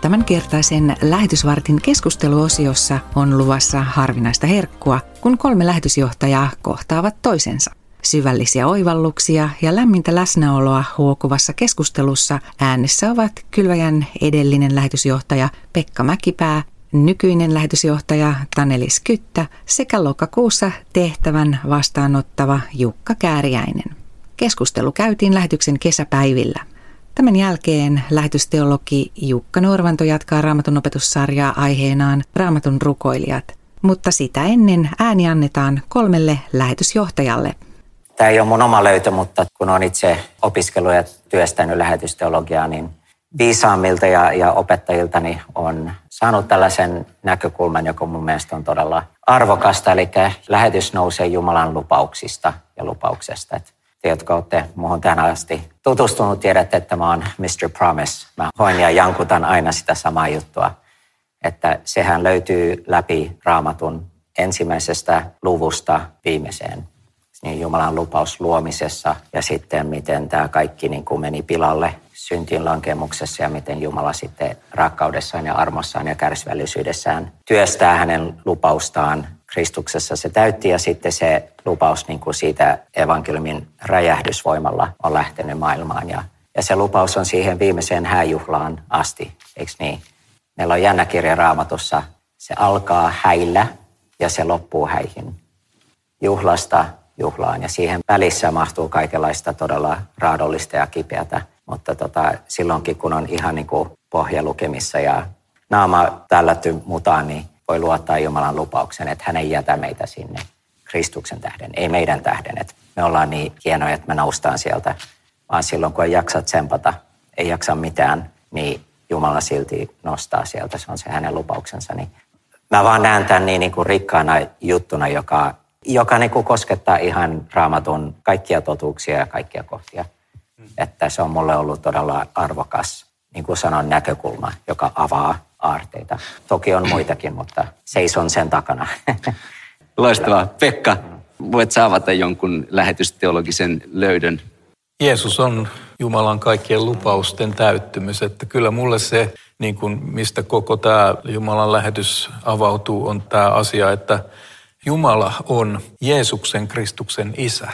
Tämän kertaisen lähetysvartin keskusteluosiossa on luvassa harvinaista herkkua, kun kolme lähetysjohtajaa kohtaavat toisensa. Syvällisiä oivalluksia ja lämmintä läsnäoloa huokuvassa keskustelussa äänessä ovat Kylväjän edellinen lähetysjohtaja Pekka Mäkipää, nykyinen lähetysjohtaja Tanelis Kyttä sekä lokakuussa tehtävän vastaanottava Jukka Kääriäinen. Keskustelu käytiin lähetyksen kesäpäivillä. Tämän jälkeen lähetysteologi Jukka Norvanto jatkaa raamatun opetussarjaa aiheenaan Raamatun rukoilijat, mutta sitä ennen ääni annetaan kolmelle lähetysjohtajalle. Tämä ei ole mun oma löytö, mutta kun olen itse opiskellut ja työstänyt lähetysteologiaa, niin viisaammilta ja, ja opettajiltani on saanut tällaisen näkökulman, joka mun mielestä on todella arvokasta. Eli lähetys nousee Jumalan lupauksista ja lupauksesta. Että te, jotka olette muuhun tähän asti tutustunut, tiedätte, että mä oon Mr. Promise. Mä hoin ja jankutan aina sitä samaa juttua. Että sehän löytyy läpi raamatun ensimmäisestä luvusta viimeiseen. Niin Jumalan lupaus luomisessa ja sitten miten tämä kaikki niin kuin meni pilalle syntiin lankemuksessa ja miten Jumala sitten rakkaudessaan ja armossaan ja kärsivällisyydessään työstää hänen lupaustaan Kristuksessa se täytti ja sitten se lupaus niin kuin siitä evankeliumin räjähdysvoimalla on lähtenyt maailmaan. Ja, ja se lupaus on siihen viimeiseen hääjuhlaan asti, eikö niin? Meillä on jännä kirja raamatussa. Se alkaa häillä ja se loppuu häihin. Juhlasta juhlaan ja siihen välissä mahtuu kaikenlaista todella raadollista ja kipeätä. Mutta tota, silloinkin kun on ihan niin kuin pohjalukemissa ja naama tällätty mutaan, niin voi luottaa Jumalan lupauksen, että hän ei jätä meitä sinne Kristuksen tähden, ei meidän tähden, että me ollaan niin hienoja, että me noustaan sieltä, vaan silloin kun ei jaksa tsempata, ei jaksa mitään, niin Jumala silti nostaa sieltä, se on se hänen lupauksensa. Niin mä vaan näen tämän niin, niin kuin rikkaana juttuna, joka, joka niin kuin koskettaa ihan raamatun kaikkia totuuksia ja kaikkia kohtia. Että se on mulle ollut todella arvokas, niin kuin sanon, näkökulma, joka avaa aarteita. Toki on muitakin, mutta seison sen takana. Loistavaa. Pekka, voit saavata jonkun lähetysteologisen löydön? Jeesus on Jumalan kaikkien lupausten täyttymys. Että kyllä mulle se, niin kuin mistä koko tämä Jumalan lähetys avautuu, on tämä asia, että Jumala on Jeesuksen Kristuksen isä.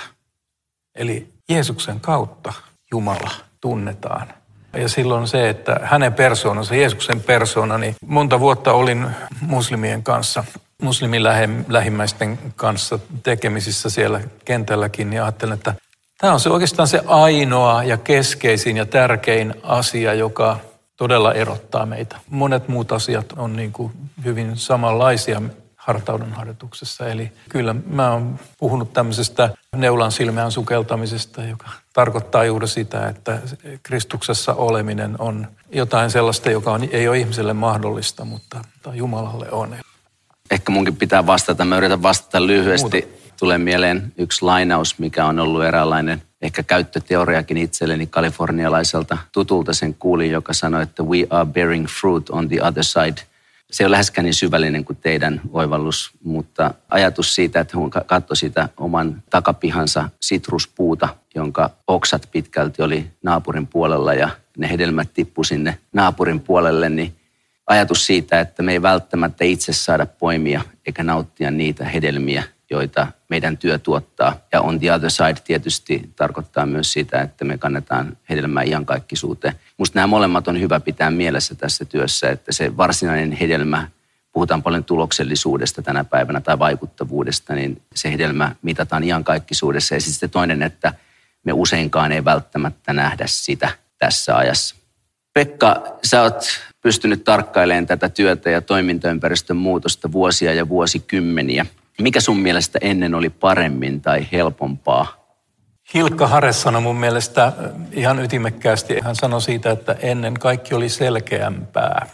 Eli Jeesuksen kautta Jumala tunnetaan. Ja silloin se, että hänen persoonansa, Jeesuksen persoona, niin monta vuotta olin muslimien kanssa, muslimin lähimmäisten kanssa tekemisissä siellä kentälläkin, ja ajattelin, että tämä on se oikeastaan se ainoa ja keskeisin ja tärkein asia, joka todella erottaa meitä. Monet muut asiat on niin kuin hyvin samanlaisia hartauden harjoituksessa. Eli kyllä mä oon puhunut tämmöisestä neulan silmään sukeltamisesta, joka tarkoittaa juuri sitä, että Kristuksessa oleminen on jotain sellaista, joka on, ei ole ihmiselle mahdollista, mutta Jumalalle on. Ehkä munkin pitää vastata. Mä yritän vastata lyhyesti. Muuta. Tulee mieleen yksi lainaus, mikä on ollut eräänlainen ehkä käyttöteoriakin itselleni kalifornialaiselta tutulta sen kuulin, joka sanoi, että we are bearing fruit on the other side – se ole läheskään niin syvällinen kuin teidän oivallus, mutta ajatus siitä, että hän katsoi sitä oman takapihansa sitruspuuta, jonka oksat pitkälti oli naapurin puolella ja ne hedelmät tippu sinne naapurin puolelle, niin ajatus siitä, että me ei välttämättä itse saada poimia eikä nauttia niitä hedelmiä, joita meidän työ tuottaa. Ja on the other side tietysti tarkoittaa myös sitä, että me kannetaan hedelmää iankaikkisuuteen. Musta nämä molemmat on hyvä pitää mielessä tässä työssä, että se varsinainen hedelmä, puhutaan paljon tuloksellisuudesta tänä päivänä tai vaikuttavuudesta, niin se hedelmä mitataan iankaikkisuudessa. Ja sitten toinen, että me useinkaan ei välttämättä nähdä sitä tässä ajassa. Pekka, sä oot pystynyt tarkkailemaan tätä työtä ja toimintaympäristön muutosta vuosia ja vuosikymmeniä. Mikä sun mielestä ennen oli paremmin tai helpompaa? Hilkka Hare sanoi mun mielestä ihan ytimekkäästi. Hän sanoi siitä, että ennen kaikki oli selkeämpää.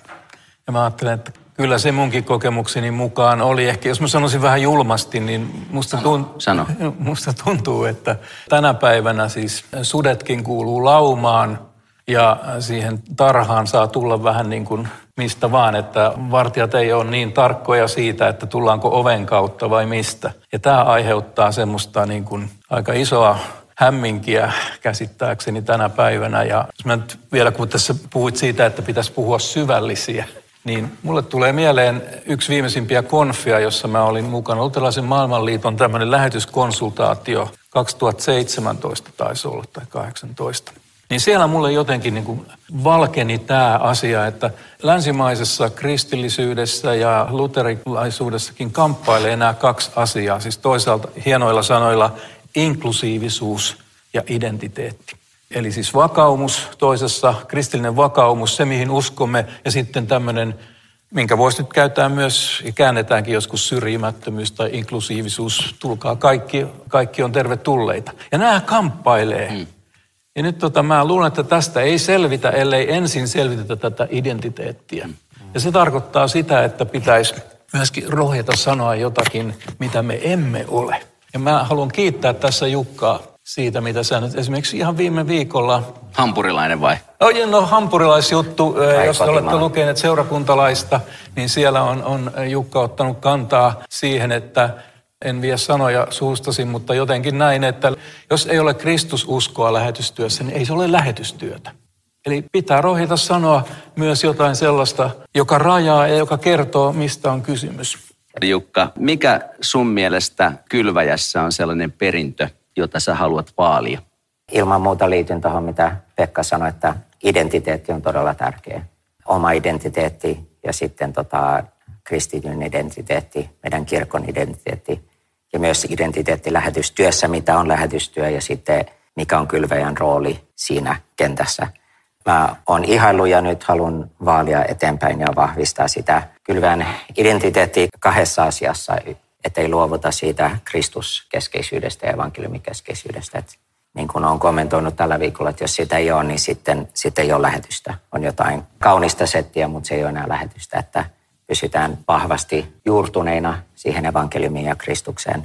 Ja mä ajattelen, että kyllä se munkin kokemukseni mukaan oli ehkä, jos mä sanoisin vähän julmasti, niin musta, tunt- Sano. musta tuntuu, että tänä päivänä siis sudetkin kuuluu laumaan ja siihen tarhaan saa tulla vähän niin kuin mistä vaan, että vartijat ei ole niin tarkkoja siitä, että tullaanko oven kautta vai mistä. Ja tämä aiheuttaa semmoista niin kuin aika isoa hämminkiä käsittääkseni tänä päivänä. Ja jos mä nyt vielä kun tässä puhuit siitä, että pitäisi puhua syvällisiä, niin mulle tulee mieleen yksi viimeisimpiä konfia, jossa mä olin mukana. Luterilaisen maailmanliiton tämmöinen lähetyskonsultaatio 2017 taisi olla tai 18. Niin siellä mulle jotenkin niin kuin valkeni tämä asia, että länsimaisessa kristillisyydessä ja luterilaisuudessakin kamppailee nämä kaksi asiaa. Siis toisaalta hienoilla sanoilla inklusiivisuus ja identiteetti. Eli siis vakaumus toisessa, kristillinen vakaumus, se mihin uskomme, ja sitten tämmöinen, minkä voisi nyt käyttää myös, ja käännetäänkin joskus syrjimättömyys tai inklusiivisuus, tulkaa kaikki, kaikki on tervetulleita. Ja nämä kamppailee. Hmm. Ja nyt tota, mä luulen, että tästä ei selvitä, ellei ensin selvitetä tätä identiteettiä. Ja se tarkoittaa sitä, että pitäisi myöskin rohjeta sanoa jotakin, mitä me emme ole. Ja mä haluan kiittää tässä Jukkaa siitä, mitä sä nyt esimerkiksi ihan viime viikolla... Hampurilainen vai? No, no hampurilaisjuttu, Ai, jos te olette lukeneet seurakuntalaista, niin siellä on, on Jukka ottanut kantaa siihen, että en vie sanoja suustasi, mutta jotenkin näin, että jos ei ole Kristususkoa lähetystyössä, niin ei se ole lähetystyötä. Eli pitää rohjeta sanoa myös jotain sellaista, joka rajaa ja joka kertoo, mistä on kysymys. Jukka, mikä sun mielestä kylväjässä on sellainen perintö, jota sä haluat vaalia? Ilman muuta liityn tuohon, mitä Pekka sanoi, että identiteetti on todella tärkeä. Oma identiteetti ja sitten tota, kristityn identiteetti, meidän kirkon identiteetti ja myös identiteetti lähetystyössä, mitä on lähetystyö ja sitten mikä on kylväjän rooli siinä kentässä. Mä oon ihailu ja nyt haluan vaalia eteenpäin ja vahvistaa sitä kylväjän identiteetti kahdessa asiassa, ettei luovuta siitä Kristuskeskeisyydestä ja evankeliumikeskeisyydestä. Et niin kuin olen kommentoinut tällä viikolla, että jos sitä ei ole, niin sitten, sitten ei ole lähetystä. On jotain kaunista settiä, mutta se ei ole enää lähetystä. Että pysytään vahvasti juurtuneina siihen evankeliumiin ja Kristukseen.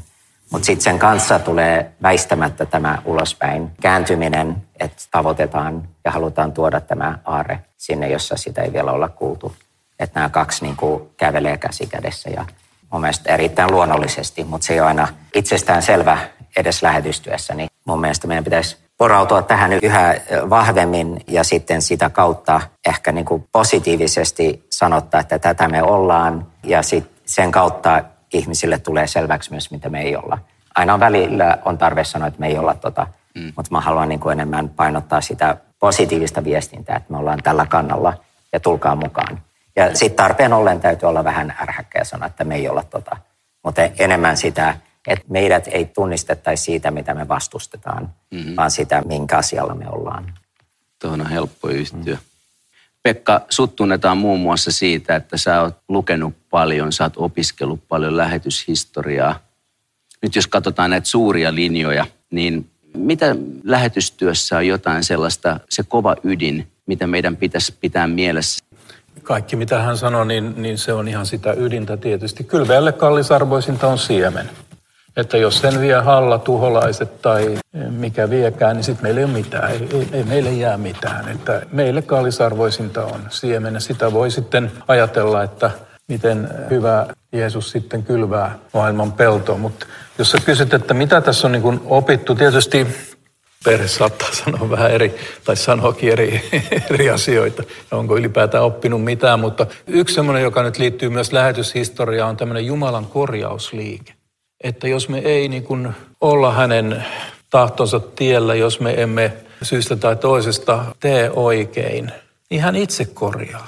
Mutta sitten sen kanssa tulee väistämättä tämä ulospäin kääntyminen, että tavoitetaan ja halutaan tuoda tämä aare sinne, jossa sitä ei vielä olla kuultu. Että nämä kaksi niin kuin kävelee käsi kädessä ja mun mielestä erittäin luonnollisesti, mutta se ei ole aina itsestään selvä edes lähetystyössä. Niin mun mielestä meidän pitäisi porautua tähän yhä vahvemmin ja sitten sitä kautta ehkä niin kuin positiivisesti sanottaa, että tätä me ollaan ja sit sen kautta ihmisille tulee selväksi myös, mitä me ei olla. Aina välillä on tarve sanoa, että me ei olla tota, mm. mutta mä haluan niin kuin enemmän painottaa sitä positiivista viestintää, että me ollaan tällä kannalla ja tulkaa mukaan. Ja sitten tarpeen ollen täytyy olla vähän ärhäkkä ja sanoa, että me ei olla tota. Mutta enemmän sitä, että meidät ei tunnistettaisi siitä, mitä me vastustetaan, mm-hmm. vaan sitä, minkä asialla me ollaan. Tuohon on helppo yhtyä. Mm. Pekka, sut tunnetaan muun muassa siitä, että sä oot lukenut paljon, sä oot opiskellut paljon lähetyshistoriaa. Nyt jos katsotaan näitä suuria linjoja, niin mitä lähetystyössä on jotain sellaista, se kova ydin, mitä meidän pitäisi pitää mielessä? Kaikki mitä hän sanoi, niin, niin se on ihan sitä ydintä tietysti. Kylväjälle kallisarvoisinta on siemen. Että jos sen vie halla, tuholaiset tai mikä viekään, niin sitten meillä ei ole mitään. Ei, ei, ei meille jää mitään. Että meille kallisarvoisinta on siemen. Sitä voi sitten ajatella, että miten hyvä Jeesus sitten kylvää maailman peltoon. Mutta jos sä kysyt, että mitä tässä on niin opittu, tietysti perhe saattaa sanoa vähän eri, tai sanoakin eri, eri asioita, onko ylipäätään oppinut mitään, mutta yksi semmoinen, joka nyt liittyy myös lähetyshistoriaan, on tämmöinen Jumalan korjausliike. Että jos me ei niin kuin olla hänen tahtonsa tiellä, jos me emme syystä tai toisesta tee oikein, niin hän itse korjaa.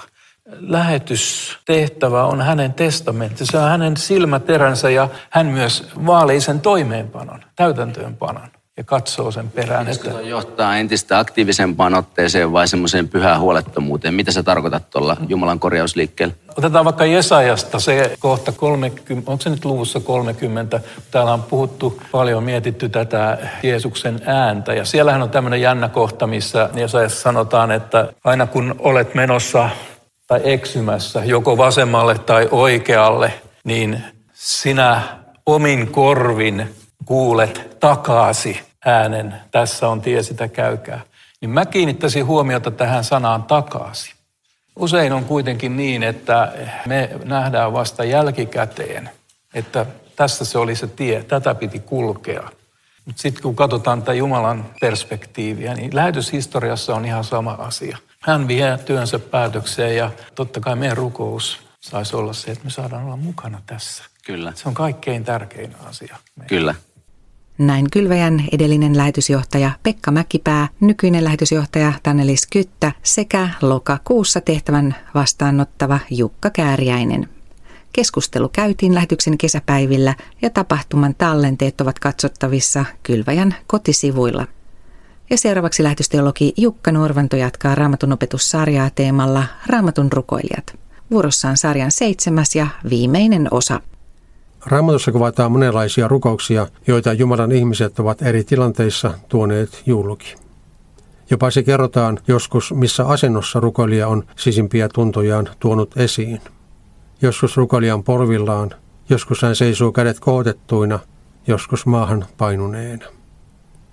Lähetystehtävä on hänen testamentti, se on hänen silmäteränsä ja hän myös vaalii sen toimeenpanon, täytäntöönpanon ja katsoo sen perään. Että... johtaa entistä aktiivisempaan otteeseen vai semmoiseen pyhään huolettomuuteen? Mitä sä tarkoitat tuolla Jumalan korjausliikkeellä? Otetaan vaikka Jesajasta se kohta 30, onko se nyt luvussa 30? Täällä on puhuttu paljon, mietitty tätä Jeesuksen ääntä. Ja siellähän on tämmöinen jännä kohta, missä Jesajassa sanotaan, että aina kun olet menossa tai eksymässä joko vasemmalle tai oikealle, niin sinä omin korvin kuulet takaasi äänen, tässä on tie sitä käykää. Niin mä kiinnittäisin huomiota tähän sanaan takaisin. Usein on kuitenkin niin, että me nähdään vasta jälkikäteen, että tässä se oli se tie, tätä piti kulkea. Mutta sitten kun katsotaan tätä Jumalan perspektiiviä, niin lähetyshistoriassa on ihan sama asia. Hän vie työnsä päätökseen ja totta kai meidän rukous saisi olla se, että me saadaan olla mukana tässä. Kyllä. Se on kaikkein tärkein asia. Meidän. Kyllä. Näin Kylväjän edellinen lähetysjohtaja Pekka Mäkipää, nykyinen lähetysjohtaja Tannelis Kyttä sekä lokakuussa tehtävän vastaanottava Jukka Kääriäinen. Keskustelu käytiin lähetyksen kesäpäivillä ja tapahtuman tallenteet ovat katsottavissa Kylväjän kotisivuilla. Ja seuraavaksi lähetysteologi Jukka Norvanto jatkaa raamatun opetussarjaa teemalla Raamatun rukoilijat. Vuorossa on sarjan seitsemäs ja viimeinen osa. Raamatussa kuvataan monenlaisia rukouksia, joita Jumalan ihmiset ovat eri tilanteissa tuoneet julki. Jopa se kerrotaan joskus, missä asennossa rukoilija on sisimpiä tuntojaan tuonut esiin. Joskus rukoilija on porvillaan, joskus hän seisoo kädet kootettuina, joskus maahan painuneena.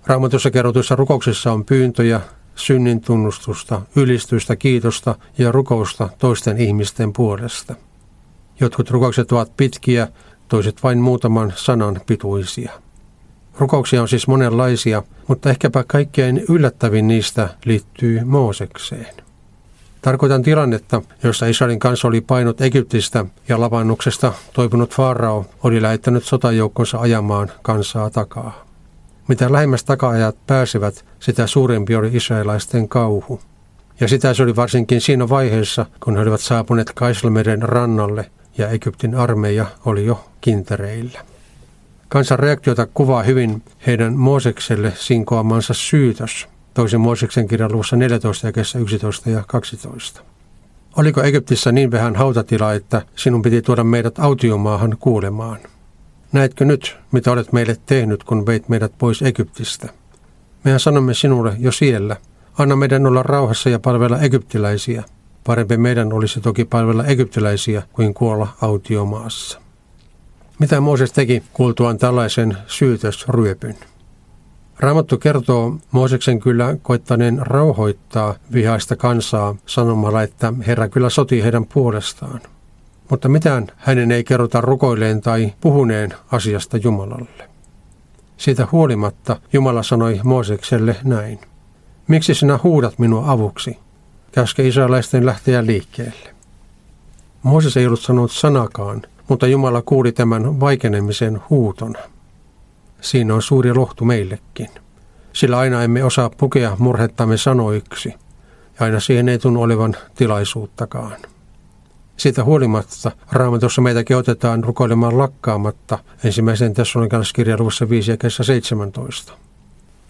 Raamatussa kerrotuissa rukouksissa on pyyntöjä, synnin tunnustusta, ylistystä, kiitosta ja rukousta toisten ihmisten puolesta. Jotkut rukoukset ovat pitkiä, toiset vain muutaman sanan pituisia. Rukouksia on siis monenlaisia, mutta ehkäpä kaikkein yllättävin niistä liittyy Moosekseen. Tarkoitan tilannetta, jossa Israelin kanssa oli painut Egyptistä ja lavannuksesta toipunut Farao oli lähettänyt sotajoukkonsa ajamaan kansaa takaa. Mitä lähemmäs takaajat pääsivät, sitä suurempi oli israelaisten kauhu. Ja sitä se oli varsinkin siinä vaiheessa, kun he olivat saapuneet Kaisalmeren rannalle ja Egyptin armeija oli jo kintereillä. Kansan reaktiota kuvaa hyvin heidän Moosekselle sinkoamansa syytös, toisen Mooseksen kirjan luvussa 14 ja 11 ja 12. Oliko Egyptissä niin vähän hautatilaa, että sinun piti tuoda meidät autiomaahan kuulemaan? Näetkö nyt, mitä olet meille tehnyt, kun veit meidät pois Egyptistä? Mehän sanomme sinulle jo siellä, anna meidän olla rauhassa ja palvella egyptiläisiä – Parempi meidän olisi toki palvella egyptiläisiä kuin kuolla autiomaassa. Mitä Mooses teki kuultuaan tällaisen syytösryöpyn? Raamattu kertoo Mooseksen kyllä koittaneen rauhoittaa vihaista kansaa sanomalla, että Herra kyllä soti heidän puolestaan. Mutta mitään hänen ei kerrota rukoilleen tai puhuneen asiasta Jumalalle. Siitä huolimatta Jumala sanoi Moosekselle näin. Miksi sinä huudat minua avuksi? Käske israelaisten lähteä liikkeelle. Mooses ei ollut sanonut sanakaan, mutta Jumala kuuli tämän vaikenemisen huutona. Siinä on suuri lohtu meillekin, sillä aina emme osaa pukea murhettamme sanoiksi, ja aina siihen ei tunnu olevan tilaisuuttakaan. Siitä huolimatta raamatussa meitä kehotetaan rukoilemaan lakkaamatta ensimmäisen Thessalonikalaiskirjan luvussa 5 ja 17.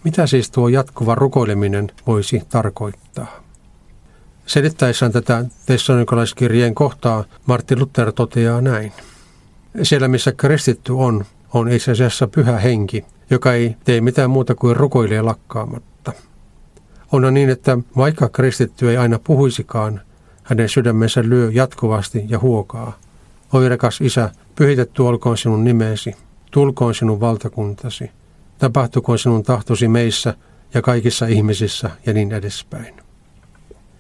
Mitä siis tuo jatkuva rukoileminen voisi tarkoittaa? Selittäessään tätä tessalonikalaiskirjeen kohtaa Martti Luther toteaa näin. Siellä missä kristitty on, on itse asiassa pyhä henki, joka ei tee mitään muuta kuin rukoilee lakkaamatta. On niin, että vaikka kristitty ei aina puhuisikaan, hänen sydämensä lyö jatkuvasti ja huokaa. Oi rakas isä, pyhitetty olkoon sinun nimesi, tulkoon sinun valtakuntasi, tapahtukoon sinun tahtosi meissä ja kaikissa ihmisissä ja niin edespäin.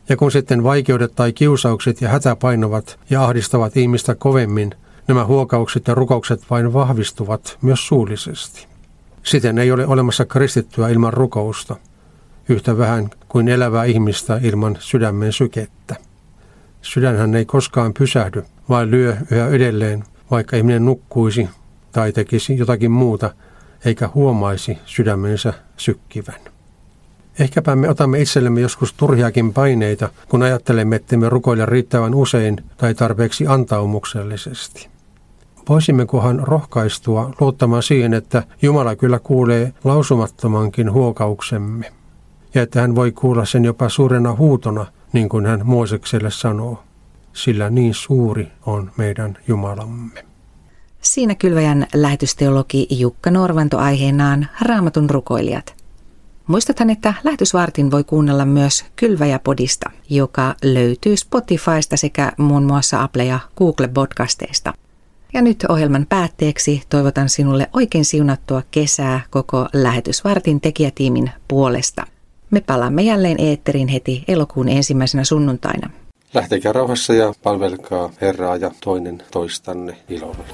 Ja kun sitten vaikeudet tai kiusaukset ja hätä painovat ja ahdistavat ihmistä kovemmin, nämä huokaukset ja rukoukset vain vahvistuvat myös suullisesti. Siten ei ole olemassa kristittyä ilman rukousta, yhtä vähän kuin elävää ihmistä ilman sydämen sykettä. Sydänhän ei koskaan pysähdy, vaan lyö yhä edelleen, vaikka ihminen nukkuisi tai tekisi jotakin muuta, eikä huomaisi sydämensä sykkivän. Ehkäpä me otamme itsellemme joskus turhiakin paineita, kun ajattelemme, että me rukoile riittävän usein tai tarpeeksi antaumuksellisesti. Voisimmekohan rohkaistua luottamaan siihen, että Jumala kyllä kuulee lausumattomankin huokauksemme, ja että hän voi kuulla sen jopa suurena huutona, niin kuin hän Moosekselle sanoo, sillä niin suuri on meidän Jumalamme. Siinä kylväjän lähetysteologi Jukka Norvanto aiheenaan Raamatun rukoilijat. Muistathan, että lähetysvartin voi kuunnella myös Kylväjä-podista, joka löytyy Spotifysta sekä muun muassa Apple- ja Google-podcasteista. Ja nyt ohjelman päätteeksi toivotan sinulle oikein siunattua kesää koko lähetysvartin tekijätiimin puolesta. Me palaamme jälleen eetterin heti elokuun ensimmäisenä sunnuntaina. Lähtekää rauhassa ja palvelkaa Herraa ja toinen toistanne ilolla.